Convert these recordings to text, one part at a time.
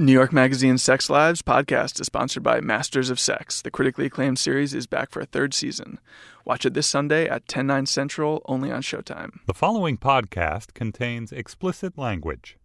New York Magazine's Sex Lives podcast is sponsored by Masters of Sex. The critically acclaimed series is back for a third season. Watch it this Sunday at 10, 9 central, only on Showtime. The following podcast contains explicit language.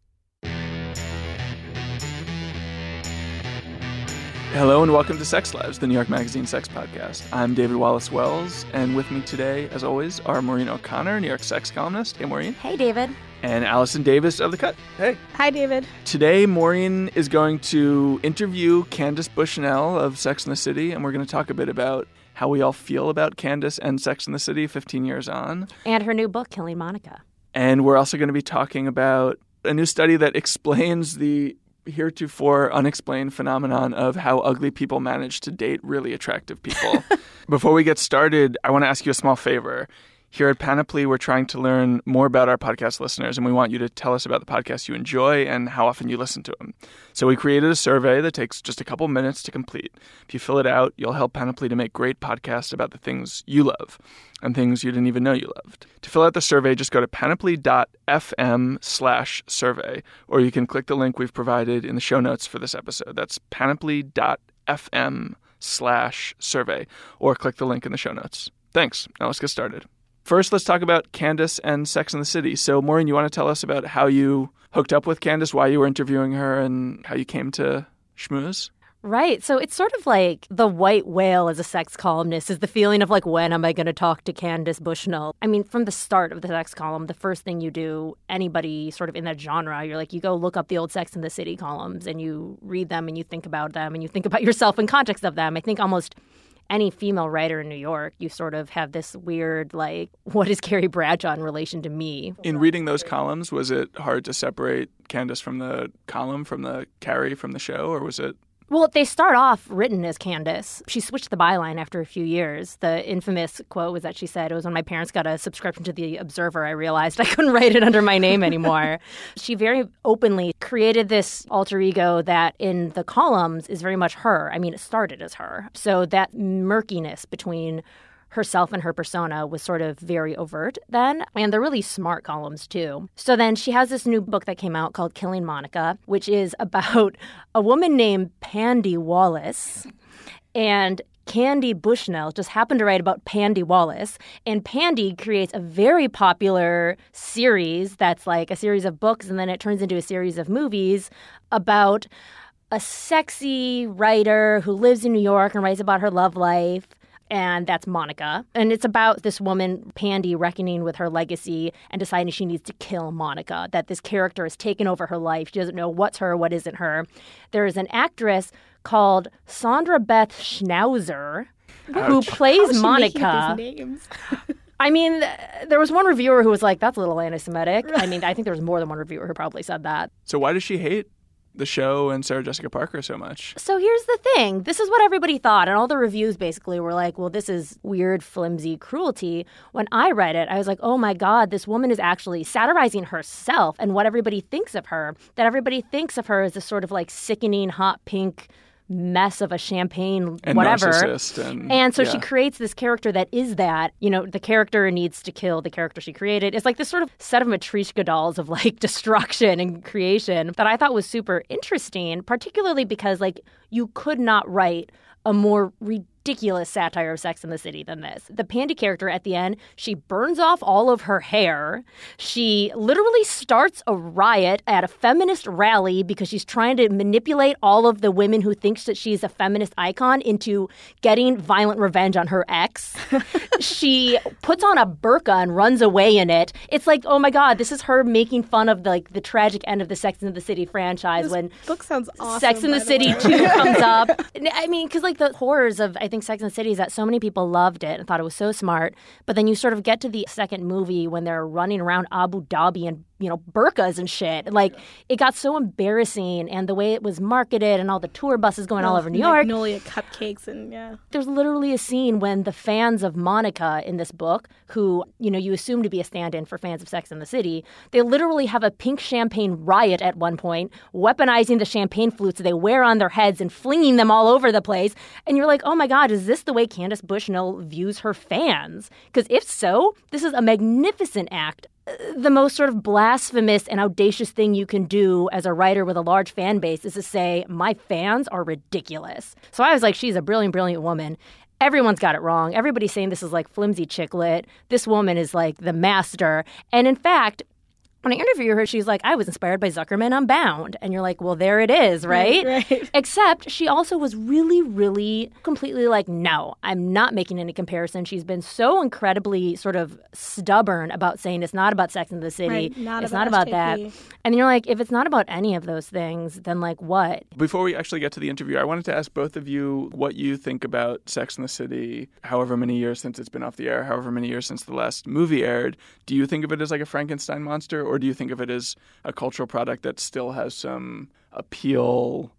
Hello and welcome to Sex Lives, the New York Magazine sex podcast. I'm David Wallace Wells, and with me today, as always, are Maureen O'Connor, New York sex columnist. Hey, Maureen. Hey, David. And Allison Davis of The Cut. Hey. Hi, David. Today, Maureen is going to interview Candace Bushnell of Sex and the City, and we're going to talk a bit about how we all feel about Candace and Sex and the City 15 years on. And her new book, Killing Monica. And we're also going to be talking about a new study that explains the heretofore unexplained phenomenon of how ugly people manage to date really attractive people. Before we get started, I want to ask you a small favor. Here at Panoply, we're trying to learn more about our podcast listeners, and we want you to tell us about the podcasts you enjoy and how often you listen to them. So we created a survey that takes just a couple minutes to complete. If you fill it out, you'll help Panoply to make great podcasts about the things you love and things you didn't even know you loved. To fill out the survey, just go to panoply.fm slash survey, or you can click the link we've provided in the show notes for this episode. That's panoply.fm slash survey, or click the link in the show notes. Thanks. Now let's get started. First, let's talk about Candace and Sex and the City. So, Maureen, you want to tell us about how you hooked up with Candace, why you were interviewing her, and how you came to schmooze? Right. So it's sort of like the white whale as a sex columnist is the feeling of like, when am I going to talk to Candace Bushnell? I mean, from the start of the sex column, the first thing you do, anybody sort of in that genre, you're like, you go look up the old Sex and the City columns and you read them and you think about them and you think about yourself in context of them. I think almost any female writer in New York, you sort of have this weird, like, what is Carrie Bradshaw in relation to me? In reading those columns, was it hard to separate Candace from the column, from the Carrie from the show, or was it well, they start off written as Candace. She switched the byline after a few years. The infamous quote was that she said, It was when my parents got a subscription to The Observer, I realized I couldn't write it under my name anymore. she very openly created this alter ego that in the columns is very much her. I mean, it started as her. So that murkiness between herself and her persona was sort of very overt then. And they're really smart columns too. So then she has this new book that came out called Killing Monica, which is about a woman named Pandy Wallace. And Candy Bushnell just happened to write about Pandy Wallace. And Pandy creates a very popular series that's like a series of books, and then it turns into a series of movies about a sexy writer who lives in New York and writes about her love life and that's Monica. And it's about this woman, Pandy, reckoning with her legacy and deciding she needs to kill Monica, that this character has taken over her life. She doesn't know what's her, what isn't her. There is an actress called Sandra Beth Schnauzer who plays Monica. I mean, there was one reviewer who was like, that's a little anti Semitic. I mean, I think there was more than one reviewer who probably said that. So, why does she hate the show and Sarah Jessica Parker so much. So here's the thing this is what everybody thought, and all the reviews basically were like, well, this is weird, flimsy cruelty. When I read it, I was like, oh my God, this woman is actually satirizing herself and what everybody thinks of her. That everybody thinks of her as this sort of like sickening, hot pink mess of a champagne and whatever and, and, so yeah. she creates this character that is that you know the character needs to kill the character she created it's like this sort of set of matryoshka dolls of like destruction and creation that i thought was super interesting particularly because like you could not write a more ridiculous satire of Sex in the City than this. The Pandy character at the end, she burns off all of her hair. She literally starts a riot at a feminist rally because she's trying to manipulate all of the women who thinks that she's a feminist icon into getting violent revenge on her ex. she puts on a burqa and runs away in it. It's like, oh my god, this is her making fun of the, like the tragic end of the Sex in the City franchise this when book sounds awesome, Sex in the, the City. 2 comes up. I mean, because like the horrors of I think Sex and the City is that so many people loved it and thought it was so smart, but then you sort of get to the second movie when they're running around Abu Dhabi and you know burkas and shit. Like it got so embarrassing, and the way it was marketed, and all the tour buses going all oh, over New York. Magnolia cupcakes and yeah. There's literally a scene when the fans of Monica in this book, who you know you assume to be a stand-in for fans of Sex and the City, they literally have a pink champagne riot at one point, weaponizing the champagne flutes they wear on their heads and flinging them all over the place. And you're like, oh my god, is this the way Candace Bushnell views her fans? Because if so, this is a magnificent act the most sort of blasphemous and audacious thing you can do as a writer with a large fan base is to say, my fans are ridiculous. So I was like, she's a brilliant, brilliant woman. Everyone's got it wrong. Everybody's saying this is like flimsy chick lit. This woman is like the master. And in fact, when I interview her, she's like, I was inspired by Zuckerman Unbound. And you're like, well, there it is, right? right. Except she also was really, really completely like, no, I'm not making any comparison. She's been so incredibly sort of stubborn about saying it's not about Sex in the City. Right, not it's about not about that. And you're like, if it's not about any of those things, then like what? Before we actually get to the interview, I wanted to ask both of you what you think about Sex in the City, however many years since it's been off the air, however many years since the last movie aired. Do you think of it as like a Frankenstein monster, or do you think of it as a cultural product that still has some appeal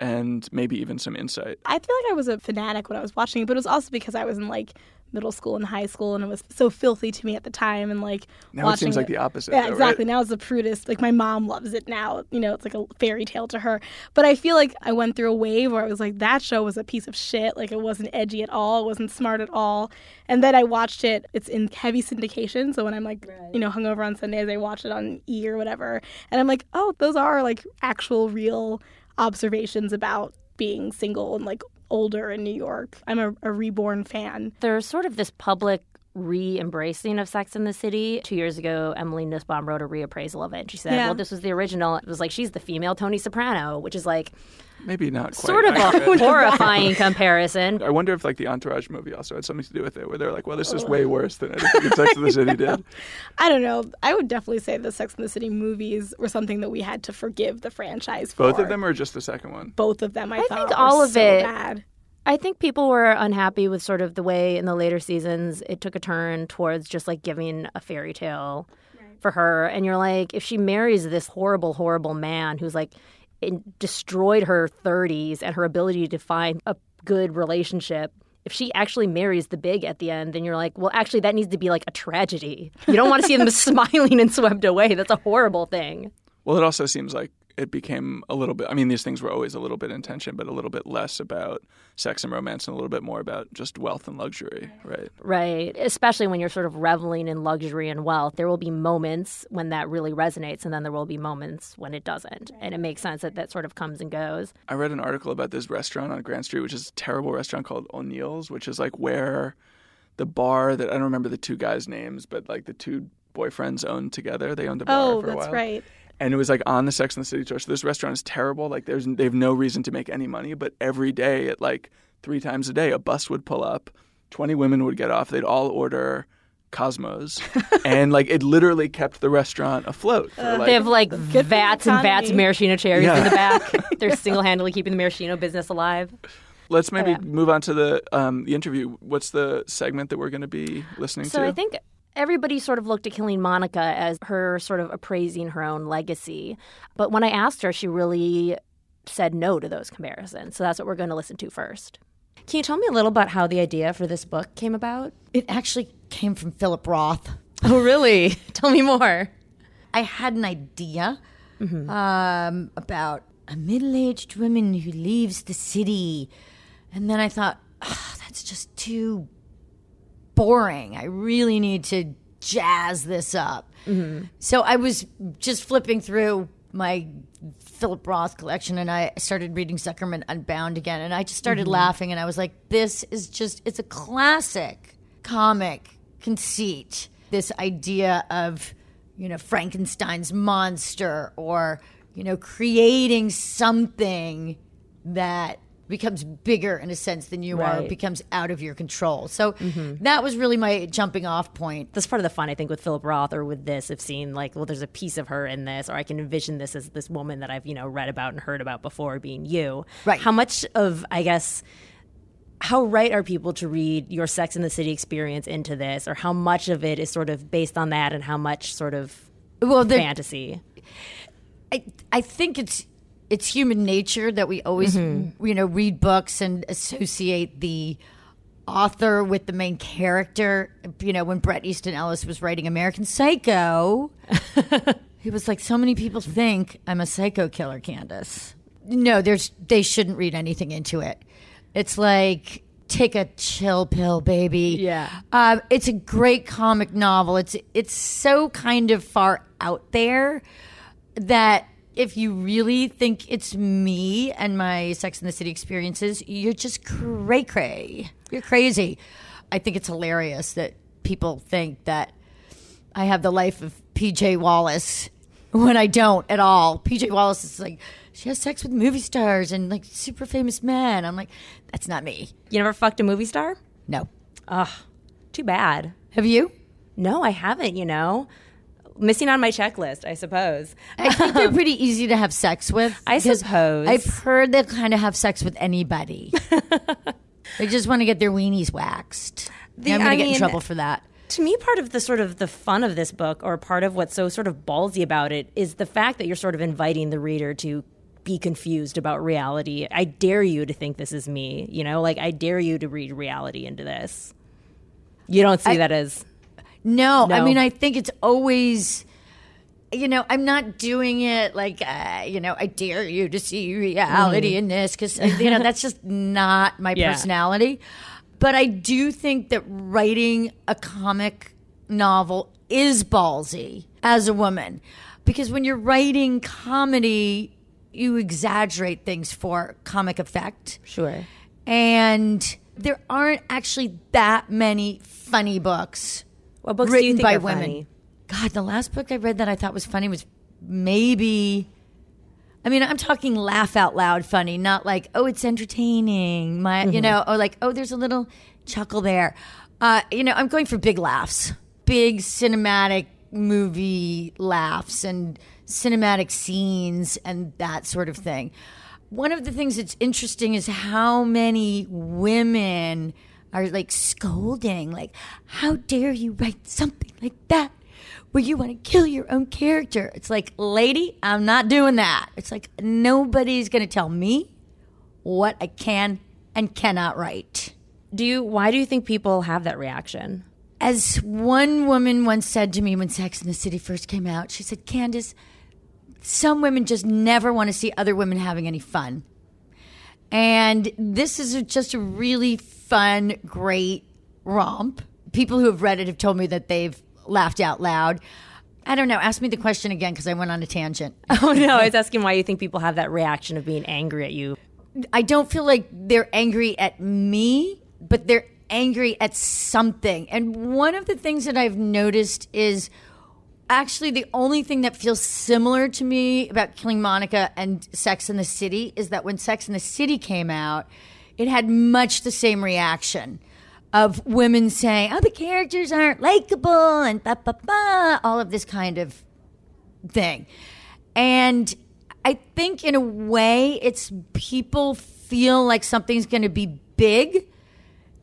and maybe even some insight? I feel like I was a fanatic when I was watching it, but it was also because I was in like middle school and high school, and it was so filthy to me at the time. And like Now it watching seems like the opposite. Yeah, though, exactly. Right? Now it's the prudish. Like my mom loves it now. You know, it's like a fairy tale to her. But I feel like I went through a wave where I was like, that show was a piece of shit. Like it wasn't edgy at all. It wasn't smart at all. And then I watched it. It's in heavy syndication. So when I'm like, you know, hungover on Sundays, I watch it on E or whatever. And I'm like, oh, those are like actual real observations about being single and like older in New York. I'm a, a reborn fan. There's sort of this public re-embracing of Sex in the City. Two years ago, Emily Nussbaum wrote a reappraisal of it. And she said, Yeah. well, this was the original. It was like, she's the female Tony Soprano, which is like Maybe not quite. sort of a horrifying comparison. I wonder if like the Entourage movie also had something to do with it, where they're like, "Well, this is way worse than anything Sex in the City did." I don't know. I would definitely say the Sex and the City movies were something that we had to forgive the franchise for. Both of them, or just the second one? Both of them, I, I thought think all were of so it- Bad. I think people were unhappy with sort of the way in the later seasons it took a turn towards just like giving a fairy tale for her. And you're like, if she marries this horrible, horrible man who's like in, destroyed her 30s and her ability to find a good relationship. If she actually marries the big at the end, then you're like, well, actually, that needs to be like a tragedy. You don't want to see them smiling and swept away. That's a horrible thing. Well, it also seems like it became a little bit. I mean, these things were always a little bit in tension, but a little bit less about sex and romance and a little bit more about just wealth and luxury, right? Right. Especially when you're sort of reveling in luxury and wealth. There will be moments when that really resonates, and then there will be moments when it doesn't. And it makes sense that that sort of comes and goes. I read an article about this restaurant on Grand Street, which is a terrible restaurant called Onieal's, which is like where the bar that I don't remember the two guys' names, but like the two boyfriends owned together. They owned a bar Oh, for a while. Oh, that's while. right. And it was like on the Sex and the City tour. So this restaurant is terrible. Like there's they have no reason to make any money, but every day at like three times a day, a bus would pull up, twenty women would get off. They'd all order Cosmos, and like it literally kept the restaurant afloat. For, like, they have like for the vats and vats of maraschino cherries Yeah. in the back. They're single handedly keeping the maraschino business alive. Let's maybe yeah. move on to the um, the interview. What's the segment that we're going to be listening So to? So I think everybody sort of looked at Killing Monica as her sort of appraising her own legacy. But when I asked her, she really said no to those comparisons. So that's what we're going to listen to first. Can you tell me a little about how the idea for this book came about? It actually came from Philip Roth. Oh, really? tell me more. I had an idea um, about a middle aged woman who leaves the city. And then I thought, "Ah, that's just too boring. I really need to jazz this up. Mm-hmm. So I was just flipping through my Philip Roth collection and I started reading Zuckerman Unbound again. And I just started mm-hmm. laughing and I was like, this is just, it's a classic comic conceit. This idea of, you know, Frankenstein's monster or, you know, creating something that becomes bigger in a sense than you are, becomes out of your control. So mm-hmm. that was really my jumping off point. That's part of the fun, I think, with Philip Roth or with this of seeing like, well, there's a piece of her in this, or I can envision this as this woman that I've, you know, read about and heard about before being you. Right. How much of, I guess, how right are people to read your Sex in the City experience into this, or how much of it is sort of based on that, and how much sort of Well, fantasy? I I think it's it's human nature that we always you know read books and associate the author with the main character. You know, when Bret Easton Ellis was writing American Psycho, he was like, "So many people think I'm a psycho killer, Candace." No, there's they shouldn't read anything into it. It's like take a chill pill, baby. Yeah. Um, it's a great comic novel. It's it's so kind of far out there that if you really think it's me and my Sex in the City experiences, you're just cray cray. You're crazy. I think it's hilarious that people think that I have the life of PJ Wallace when I don't at all. PJ Wallace is like, she has sex with movie stars and like super famous men. I'm like, that's not me. You never fucked a movie star? No. Ugh, too bad. Have you? No, I haven't, you know. Missing on my checklist, I suppose. I think they're pretty easy to have sex with. I suppose. I've heard they kind of have sex with anybody. they just want to get their weenies waxed. The- I'm going to get in trouble for that. to me part of the sort of the fun of this book or part of what's so sort of ballsy about it is the fact that you're sort of inviting the reader to be confused about reality i dare you to think this is me you know like i dare you to read reality into this you don't see that as No, I mean, I think it's always, you know, I'm not doing it like, uh, you know, I dare you to see reality in this because, you know, that's just not my Yeah. personality. But I do think that writing a comic novel is ballsy as a woman because when you're writing comedy, you exaggerate things for comic effect. sure And there aren't actually that many funny books what books do written you think by are women. funny God, the last book I read that I thought was funny was maybe. I mean, I'm talking laugh out loud funny, not like oh, it's entertaining. My, you know, or like oh, there's a little chuckle there. Uh, you know, I'm going for big laughs, big cinematic movie laughs, and cinematic scenes and that sort of thing. One of the things that's interesting is how many women are like scolding, like, how dare you write something like that where you want to kill your own character? It's like, lady, I'm not doing that. It's like, nobody's going to tell me what I can and cannot write. do you why do you think people have that reaction As one woman once said to me when Sex in the City first came out, she said, Candace, some women just never want to see other women having any fun. And this is a- just a really fun, great romp. People who have read it have told me that they've laughed out loud. I don't know. Ask me the question again because I went on a tangent. oh no i was asking why you think people have that reaction of being angry at you I don't feel like they're angry at me, but they're angry at something. And one of the things that I've noticed is actually the only thing that feels similar to me about Killing Monica and Sex in the City is that when Sex in the City came out, it had much the same reaction of women saying, "Oh, the characters aren't likable," and ba ba ba, all of this kind of thing. And I think in a way it's people feel like something's going to be big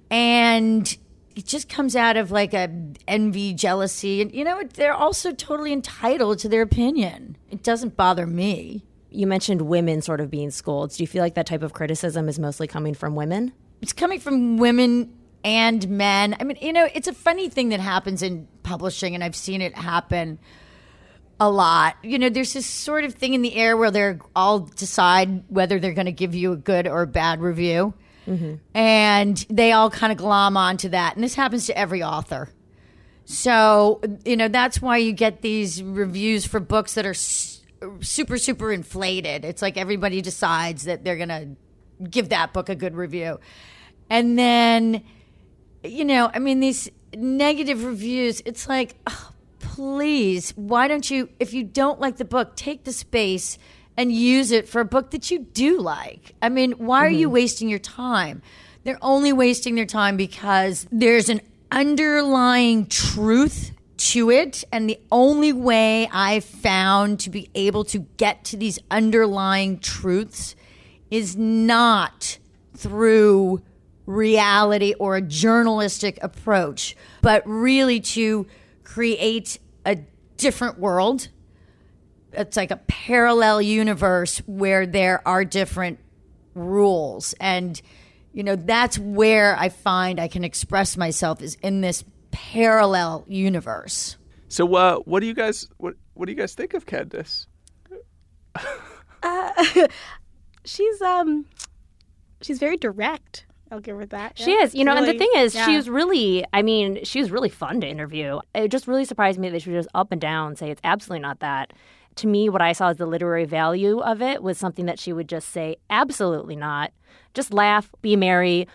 and it just comes out of like a envy, jealousy and you know they're also totally entitled to their opinion. It doesn't bother me. you mentioned women sort of being scolded do you feel like that type of criticism is mostly coming from women It's coming from women and men. I mean, you know, it's a funny thing that happens in publishing and I've seen it happen a lot. You know, there's this sort of thing in the air where they're all decide whether they're going to give you a good or a bad review. And they all kind of glom onto that. And this happens to every author. So, you know, that's why you get these reviews for books that are super, super inflated. It's like everybody decides that they're going to give that book a good review. And then, you know, I mean, these negative reviews, it's like, oh, please, why don't you, if you don't like the book, take the space and use it for a book that you do like. I mean, why are you mm-hmm. wasting your time? They're only wasting their time because there's an underlying truth to it. And the only way I've found to be able to get to these underlying truths is not through reality or a journalistic approach, but really to create a different world. It's like a parallel universe where there are different rules. And, you know, that's where I find I can express myself is in this parallel universe. So, uh, what do you guys what what do you guys think of Candace? she's um she's very direct I'll give her that. She Yeah. is, you know, and the thing is, yeah. she was really, I mean, she was really fun to interview. It just really surprised me that she would just up and down say it's absolutely not that. To me, what I saw as the literary value of it was something that she would just say, absolutely not. Just laugh, be merry,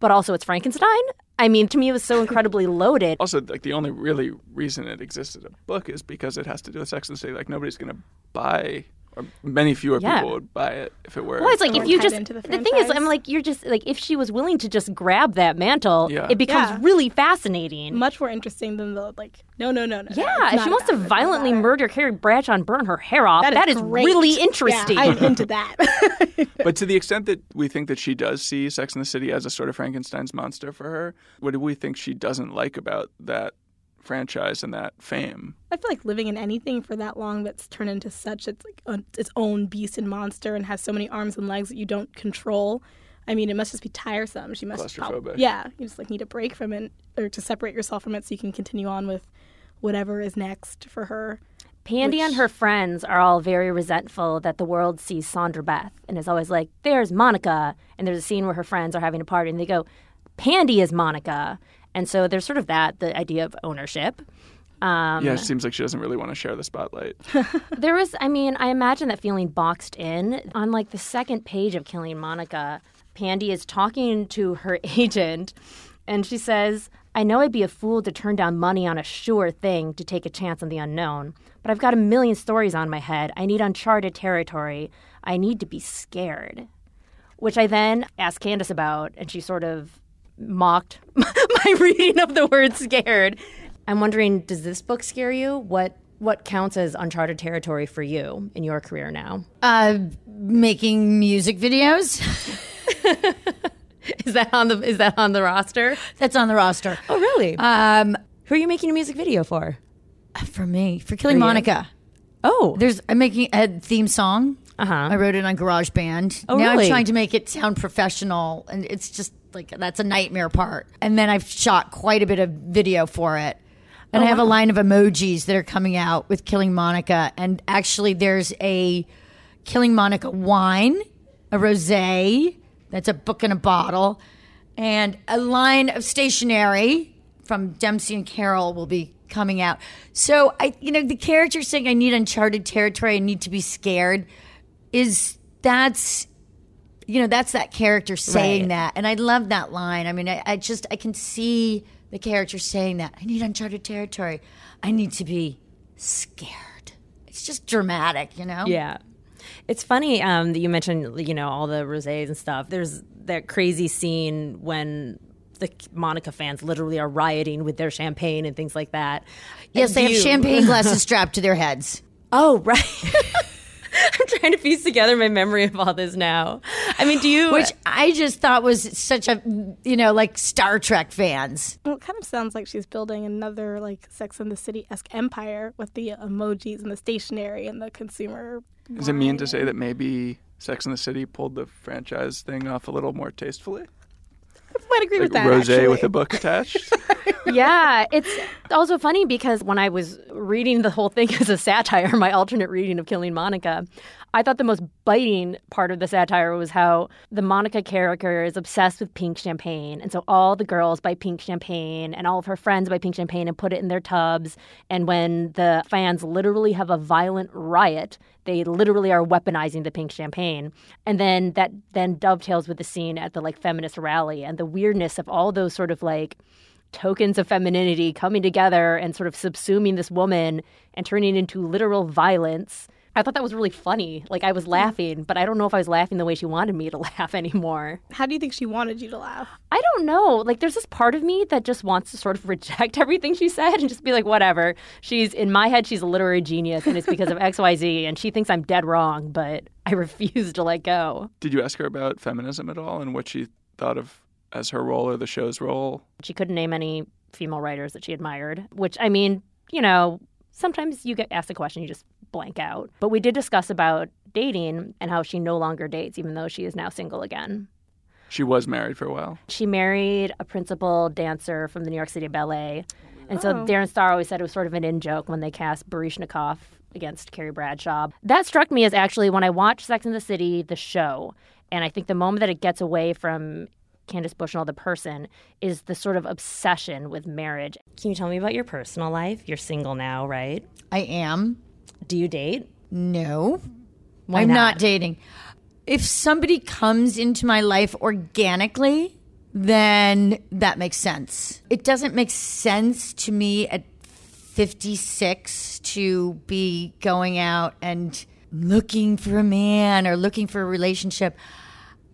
but also it's Frankenstein. I mean, to me, it was so incredibly loaded. Also, like the only really reason it exists as a book is because it has to do with Sex and City. Like nobody's going to buy, or many fewer Yeah. people would buy it if it were. Well, it's like if you just into the the, thing is, I'm like you're just like if she was willing to just grab that mantle, Yeah. it becomes Yeah. really fascinating. much more interesting than the like. No, no, no, no. no, yeah, it's if she not wants to about it, it's not violently about murder Carrie Bradshaw and burn her hair off, That that is, great. really Yeah, interesting. I'm into that. But to the extent that we think that she does see Sex and the City as a sort of Frankenstein's monster for her, what do we think she doesn't like about that franchise and that fame? I feel like living in anything for that long that's turned into such it's like a, its own beast and monster and has so many arms and legs that you don't control. I mean, it must just be tiresome. She must prob- Claustrophobic. yeah, you just like need a break from it or to separate yourself from it so you can continue on with whatever is next for her. Pandy and her friends are all very resentful that the world sees Sandra Beth and is always like, "There's Monica," and there's a scene where her friends are having a party and they go, "Pandy is Monica," and so there's sort of that the idea of ownership. Um, yeah, it seems like she doesn't really want to share the spotlight. There was, I mean, I imagine that feeling boxed in. On like the second page of Killing Monica, Pandy is talking to her agent, and she says, I know I'd be a fool to turn down money on a sure thing to take a chance on the unknown, but I've got a million stories on my head. I need uncharted territory. I need to be scared. Which I then asked Candace about, and she sort of mocked my reading of the word scared. I'm wondering, does this book scare you? What what counts as uncharted territory for you in your career now? Uh, making music videos. Is that on the is that on the roster? That's on the roster. Oh, really? Um, Who are you making a music video for? for me, for Killing you? Monica. Oh, There's I'm making a theme song. uh huh. I wrote it on GarageBand. Oh, now really? I'm trying to make it sound professional, and it's just like that's a nightmare part. And then I've shot quite a bit of video for it. And Oh, I have a line of emojis that are coming out with Killing Monica. And actually, there's a Killing Monica wine, a rosé that's a book in a bottle, and a line of stationery from Dempsey and Carroll will be coming out. So I, you know, the character saying I need uncharted territory, I need to be scared, is that's you know that's that character saying Right. that and i love that line i mean I, I just i can see the character saying that i need uncharted territory i need to be scared it's just dramatic you know Yeah. It's funny um, that you mentioned, you know, all the rosés and stuff. There's that crazy scene when the Monica fans literally are rioting with their champagne and things like that. yes And they have champagne glasses strapped to their heads Oh, right. I'm trying to piece together my memory of all this now. I mean, do you? which i just thought was such a you know like star trek fans Well, it kind of sounds like she's building another like Sex and the City esque empire with the emojis and the stationery and the consumer. Is it mean to say that maybe Sex and the City pulled the franchise thing off a little more tastefully? I might agree Like with that. rose actually. with a book attached? yeah, it's also funny because when I was reading the whole thing as a satire, my alternate reading of Killing Monica, I thought the most biting part of the satire was how the Monica character is obsessed with pink champagne. And so all the girls buy pink champagne and all of her friends buy pink champagne and put it in their tubs. And when the fans literally have a violent riot, they literally are weaponizing the pink champagne. And then that then dovetails with the scene at the like feminist rally and the weirdness of all those sort of like tokens of femininity coming together and sort of subsuming this woman and turning into literal violence. I thought that was really funny. Like I was hmm. laughing, but I don't know if I was laughing the way she wanted me to laugh anymore. How do you think she wanted you to laugh? I don't know. Like there's this part of me that just wants to sort of reject everything she said and just be like, whatever. She's in my head, she's a literary genius and it's because of XYZ and she thinks I'm dead wrong, but I refuse to let go. Did you ask her about feminism at all and what she thought of as her role or the show's role? She couldn't name any female writers that she admired, which I mean, you know, sometimes you get asked a question, you just blank out. But we did discuss about dating and how she no longer dates, even though she is now single again. She was married for a while. She married a principal dancer from the New York City Ballet. And so Oh. Darren Star always said it was sort of an in joke when they cast Baryshnikov against Carrie Bradshaw. That struck me as actually when I watched Sex and the City, the show, and I think the moment that it gets away from Candace Bushnell, the person, is the sort of obsession with marriage. Can you tell me about your personal life? You're single now, right? I am. Do you date? No. Why I'm not? not dating. If somebody comes into my life organically, then that makes sense. It doesn't make sense to me at 56 to be going out and looking for a man or looking for a relationship.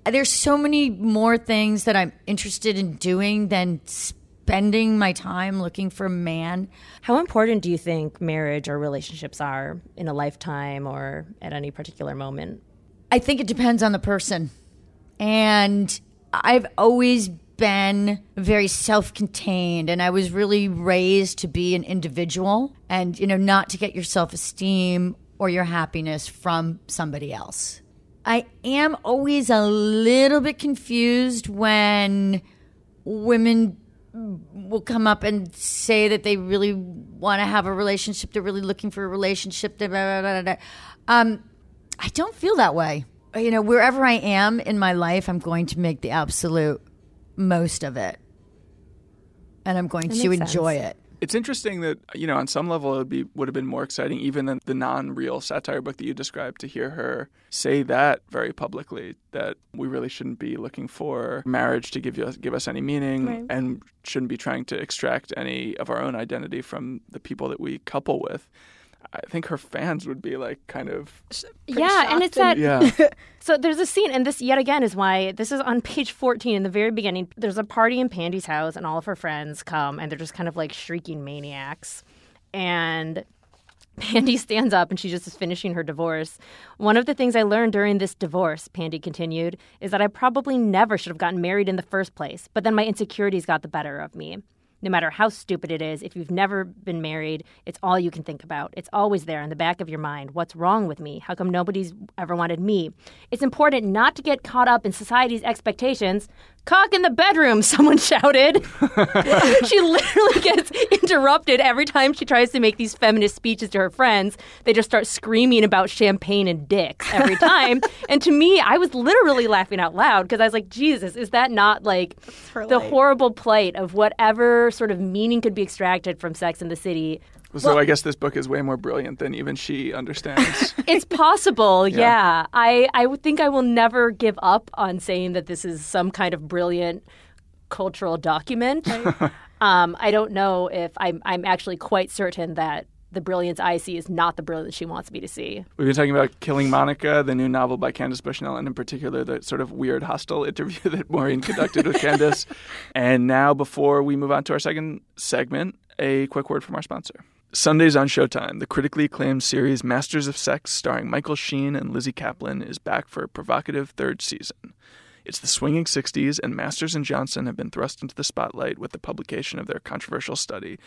There's so many more things that I'm interested in doing than spending my time looking for a man. How important do you think marriage or relationships are in a lifetime or at any particular moment? I think it depends on the person. And I've always been very self-contained and I was really raised to be an individual and you know not to get your self-esteem or your happiness from somebody else. I am always a little bit confused when women will come up and say that they really want to have a relationship, they're really looking for a relationship. Blah, blah, blah, blah. Um, I don't feel that way. You know, wherever I am in my life, I'm going to make the absolute most of it. And I'm going to enjoy sense. it. It's interesting that you know on some level it would be would have been more exciting even than the non-real satire book that you described to hear her say that very publicly that we really shouldn't be looking for marriage to give you give us any meaning Right. and shouldn't be trying to extract any of our own identity from the people that we couple with. I think her fans would be like kind of yeah, and it's that yeah. So there's a scene, and this yet again is why this is on page 14 in the very beginning. There's a party in Pandy's house, and all of her friends come, and they're just kind of like shrieking maniacs. And Pandy stands up, and she just is finishing her divorce. One of the things I learned during this divorce, Pandy continued, is that I probably never should have gotten married in the first place, but then my insecurities got the better of me. No matter how stupid it is, if you've never been married, it's all you can think about. It's always there in the back of your mind. What's wrong with me? How come nobody's ever wanted me? It's important not to get caught up in society's expectations. Cock in the bedroom, someone shouted. she literally gets interrupted every time she tries to make these feminist speeches to her friends. They just start screaming about champagne and dicks every time. and to me, I was literally laughing out loud because I was like, Jesus, is that not like the life. horrible plight of whatever sort of meaning could be extracted from Sex in the City? So I guess this book is way more brilliant than even she understands. It's possible, yeah. I, I would think I will never give up on saying that this is some kind of brilliant cultural document. um, I don't know if I'm, I'm actually quite certain that the brilliance I see is not the brilliance she wants me to see. We've been talking about Killing Monica, the new novel by Candace Bushnell, and in particular the sort of weird hostile interview that Maureen conducted with Candace. And now, before we move on to our second segment, a quick word from our sponsor. Sundays on Showtime, the critically acclaimed series Masters of Sex, starring Michael Sheen and Lizzy Caplan, is back for a provocative third season. It's the swinging 60s, and Masters and Johnson have been thrust into the spotlight with the publication of their controversial study.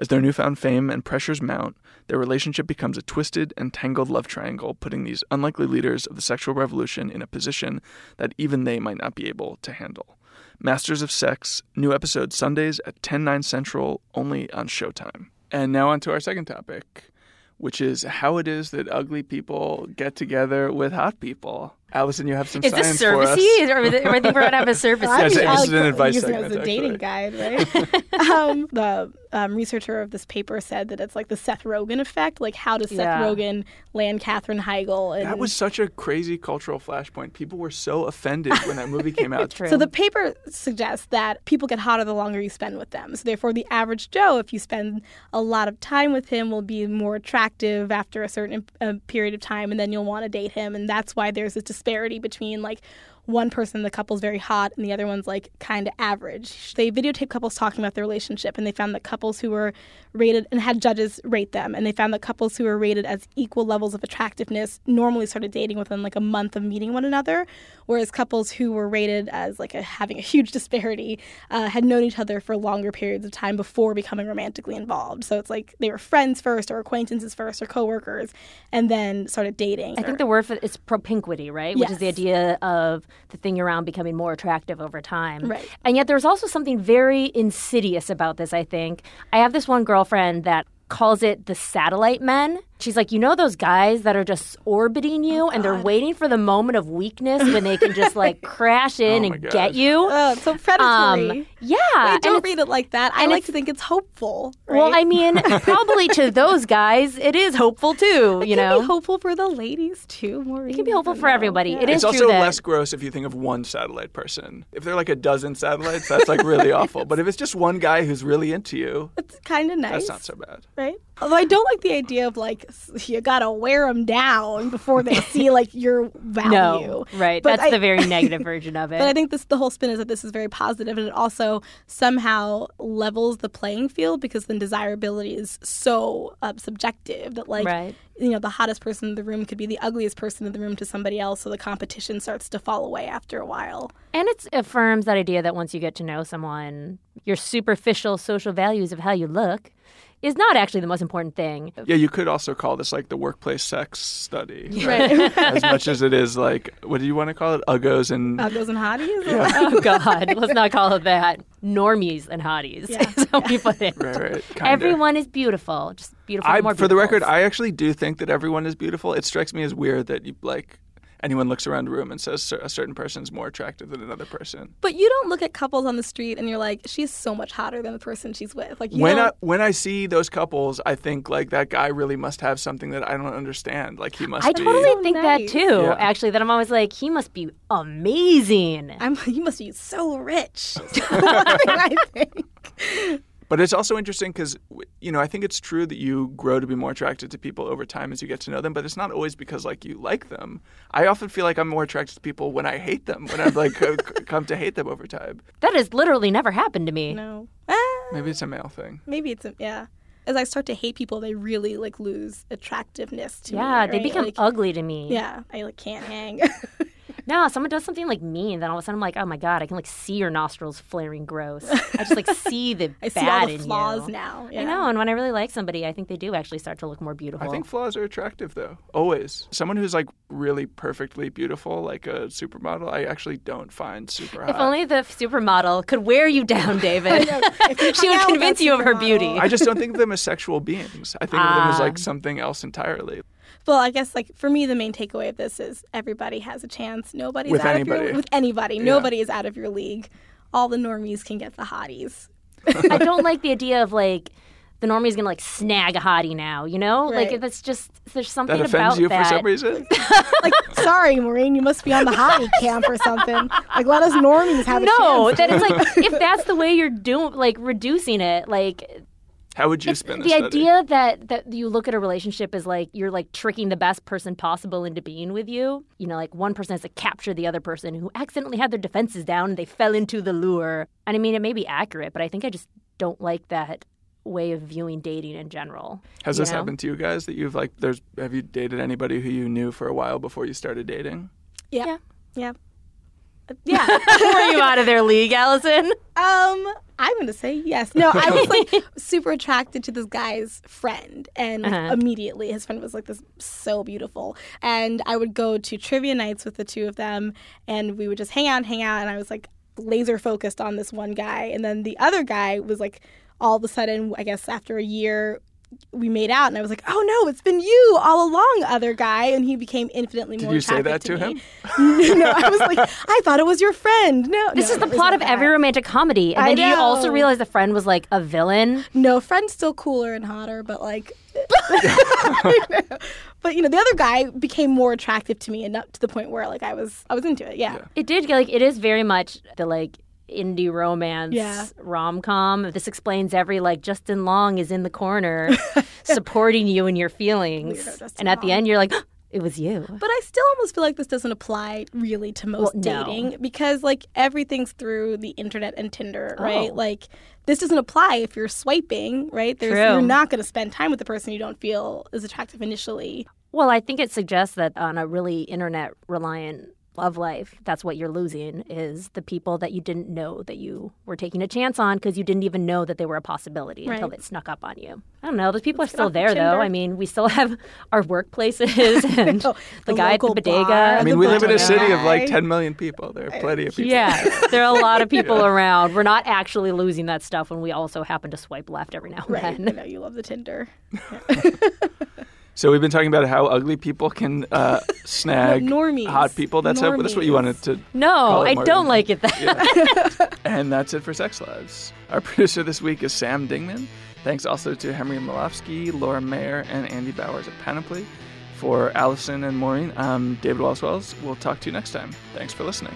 As their newfound fame and pressures mount, their relationship becomes a twisted and tangled love triangle, putting these unlikely leaders of the sexual revolution in a position that even they might not be able to handle. Masters of Sex, new episode Sundays at 10, 9 central, only on Showtime. And now on to our second topic, which is how it is that ugly people get together with hot people. Allison, you have some Is science this for us. servicey? Or, or I think we're going to have a service. I Yes, think this I is an advice using it as a dating actually. guide, right? um, the um, researcher of this paper said that it's like the Seth Rogen effect. Like, how does Seth Yeah. Rogen land Katherine Heigl? And That was such a crazy cultural flashpoint. People were so offended when that movie came out. True. So the paper suggests that people get hotter the longer you spend with them. So therefore, the average Joe, if you spend a lot of time with him, will be more attractive after a certain uh, period of time, and then you'll want to date him. And that's why there's this disparity between like one person the couple's very hot and the other one's like kind of average. They videotaped couples talking about their relationship, and they found that couples who were rated and had judges rate them, and they found that couples who were rated as equal levels of attractiveness normally started dating within like a month of meeting one another, whereas couples who were rated as like a, having a huge disparity uh, had known each other for longer periods of time before becoming romantically involved. So it's like they were friends first, or acquaintances first, or coworkers, and then started dating. I think the word for is propinquity, right? Which is the idea of the thing around becoming more attractive over time. Right. And yet there's also something very insidious about this, I think. I have this one girlfriend that calls it the satellite men. She's like, you know those guys that are just orbiting you and they're waiting for the moment of weakness when they can just like crash in Oh my and get you. Oh, so predatory. Um, yeah. I don't read it like that. I like to think it's hopeful. Well. I mean, probably to those guys, it is hopeful too. You it know, be hopeful for the ladies too. Maureen. it can be hopeful for everybody. It is It's true also that less gross if you think of one satellite person. If they're like a dozen satellites, that's like really awful. But if it's just one guy who's really into you, It's kind of nice. that's not so bad. right? Although I don't like the idea of like you gotta wear them down before they see like your value. no, right? But That's I- the very negative version of it. But I think this the whole spin is that this is very positive, and it also somehow levels the playing field because then desirability is so uh, subjective that like Right. you know the hottest person in the room could be the ugliest person in the room to somebody else, so the competition starts to fall away after a while. And it affirms that idea that once you get to know someone, your superficial social values of how you look is not actually the most important thing. Yeah, you could also call this like the workplace sex study. Right. as much as it is like, what do you want to call it? Uggos and. Uggos and hotties. oh God, let's not call it that. Normies and hotties. Yeah. is how we put it. Right, right. Kinda. Everyone is beautiful. Just beautiful. I, more for the record. I actually do think that everyone is beautiful. It strikes me as weird that you like anyone looks around the room and says a certain person is more attractive than another person. But you don't look at couples on the street and you're like, she's so much hotter than the person she's with. Like you when I don't, when I see those couples, I think like that guy really must have something that I don't understand. Like he must I be. totally So think nice. that too. Yeah. Actually, that I'm always like, he must be amazing. I'm, you must be so rich. I think. But it's also interesting because you know I think it's true that you grow to be more attracted to people over time as you get to know them. But it's not always because like you like them. I often feel like I'm more attracted to people when I hate them. When I've like come to hate them over time. That has literally never happened to me. No. Ah, Maybe it's a male thing. maybe it's a, yeah. As I start to hate people, they really like lose attractiveness to me. Yeah, they right? become Like, ugly to me. Yeah, I like can't hang. No, someone does something like mean, then all of a sudden I'm like, oh my god, I can like see your nostrils flaring gross. I just like see the I see bad all the in flaws you. now. I know, and when I really like somebody, I think they do actually start to look more beautiful. I think flaws are attractive though. Always. Someone who's like really perfectly beautiful, like a supermodel, I actually don't find super hot. if only the supermodel could wear you down, David. She would convince you of her beauty. I just don't think of them as sexual beings. I think of them as Ah. like something else entirely. Well, I guess like for me, the main takeaway of this is everybody has a chance. Nobody's With out of anybody. your with anybody. Nobody is out of your league. All the normies can get the hotties. I don't like the idea of like the normie's gonna like snag a hottie now, you know? Right. Like that's just there's something That offends about you that. for some reason. Like, sorry, Maureen, you must be on the hottie camp or something. Like, let us normies have a no, chance. that it's like if that's the way you're doing like reducing it, like How would you It's spin the study? idea that that you look at a relationship as like you're like tricking the best person possible into being with you. You know, like one person has to capture the other person who accidentally had their defenses down and they fell into the lure. And I mean, it may be accurate, but I think I just don't like that way of viewing dating in general. Has this know? happened to you guys that you've like there's have you dated anybody who you knew for a while before you started dating? yeah. Yeah. Yeah. Yeah, were you out of their league, Allison? Um, I'm gonna say yes. No, I was like super attracted to this guy's friend, and like, Uh-huh. immediately his friend was like this so beautiful. And I would go to trivia nights with the two of them, and we would just hang out and hang out. And I was like laser focused on this one guy, and then the other guy was like all of a sudden, I guess after a year. We made out, and I was like, "Oh no, it's been you all along, other guy." And he became infinitely Did more. Did you say that to me. him? no, I was like, "I thought it was your friend." No, This no, is the plot not of every romantic comedy. And I then do you also realize the friend was like a villain? No, friend's still cooler and hotter, but like, but you know, the other guy became more attractive to me, and up to the point where like I was, I was into it. Yeah, It did like it is very much the like indie romance Yeah. rom com. This explains every like Justin Long is in the corner supporting you in your feelings, Weirdo and at the end you're like, it was you. but I still almost feel like this doesn't apply really to most Well, no. dating because like everything's through the internet and Tinder, right? Oh. Like this doesn't apply if you're swiping, right? There's, True. You're not going to spend time with the person you don't feel is attractive initially. Well, I think it suggests that on a really internet reliant love life, that's what you're losing is the people that you didn't know that you were taking a chance on because you didn't even know that they were a possibility until Right. they snuck up on you. I don't know. Those people are still off the there, though. I mean, we still have our workplaces and the, The guy at the bodega. bar. I mean, we live in a butcher city of like 10 million people. There are plenty of people. Yeah, there are a lot of people around. We're not actually losing that stuff when we also happen to swipe left every now and Right. I know you love the Tinder. So we've been talking about how ugly people can uh, snag normies. hot people. That's how, that's what you wanted to. No, it I Martin. don't like it that. And that's it for Sex Lives. Our producer this week is Sam Dingman. Thanks also to Henry Molofsky, Laura Mayer, and Andy Bowers at Panoply. For Allison and Maureen, I'm David Wallace-Wells. We'll talk to you next time. Thanks for listening.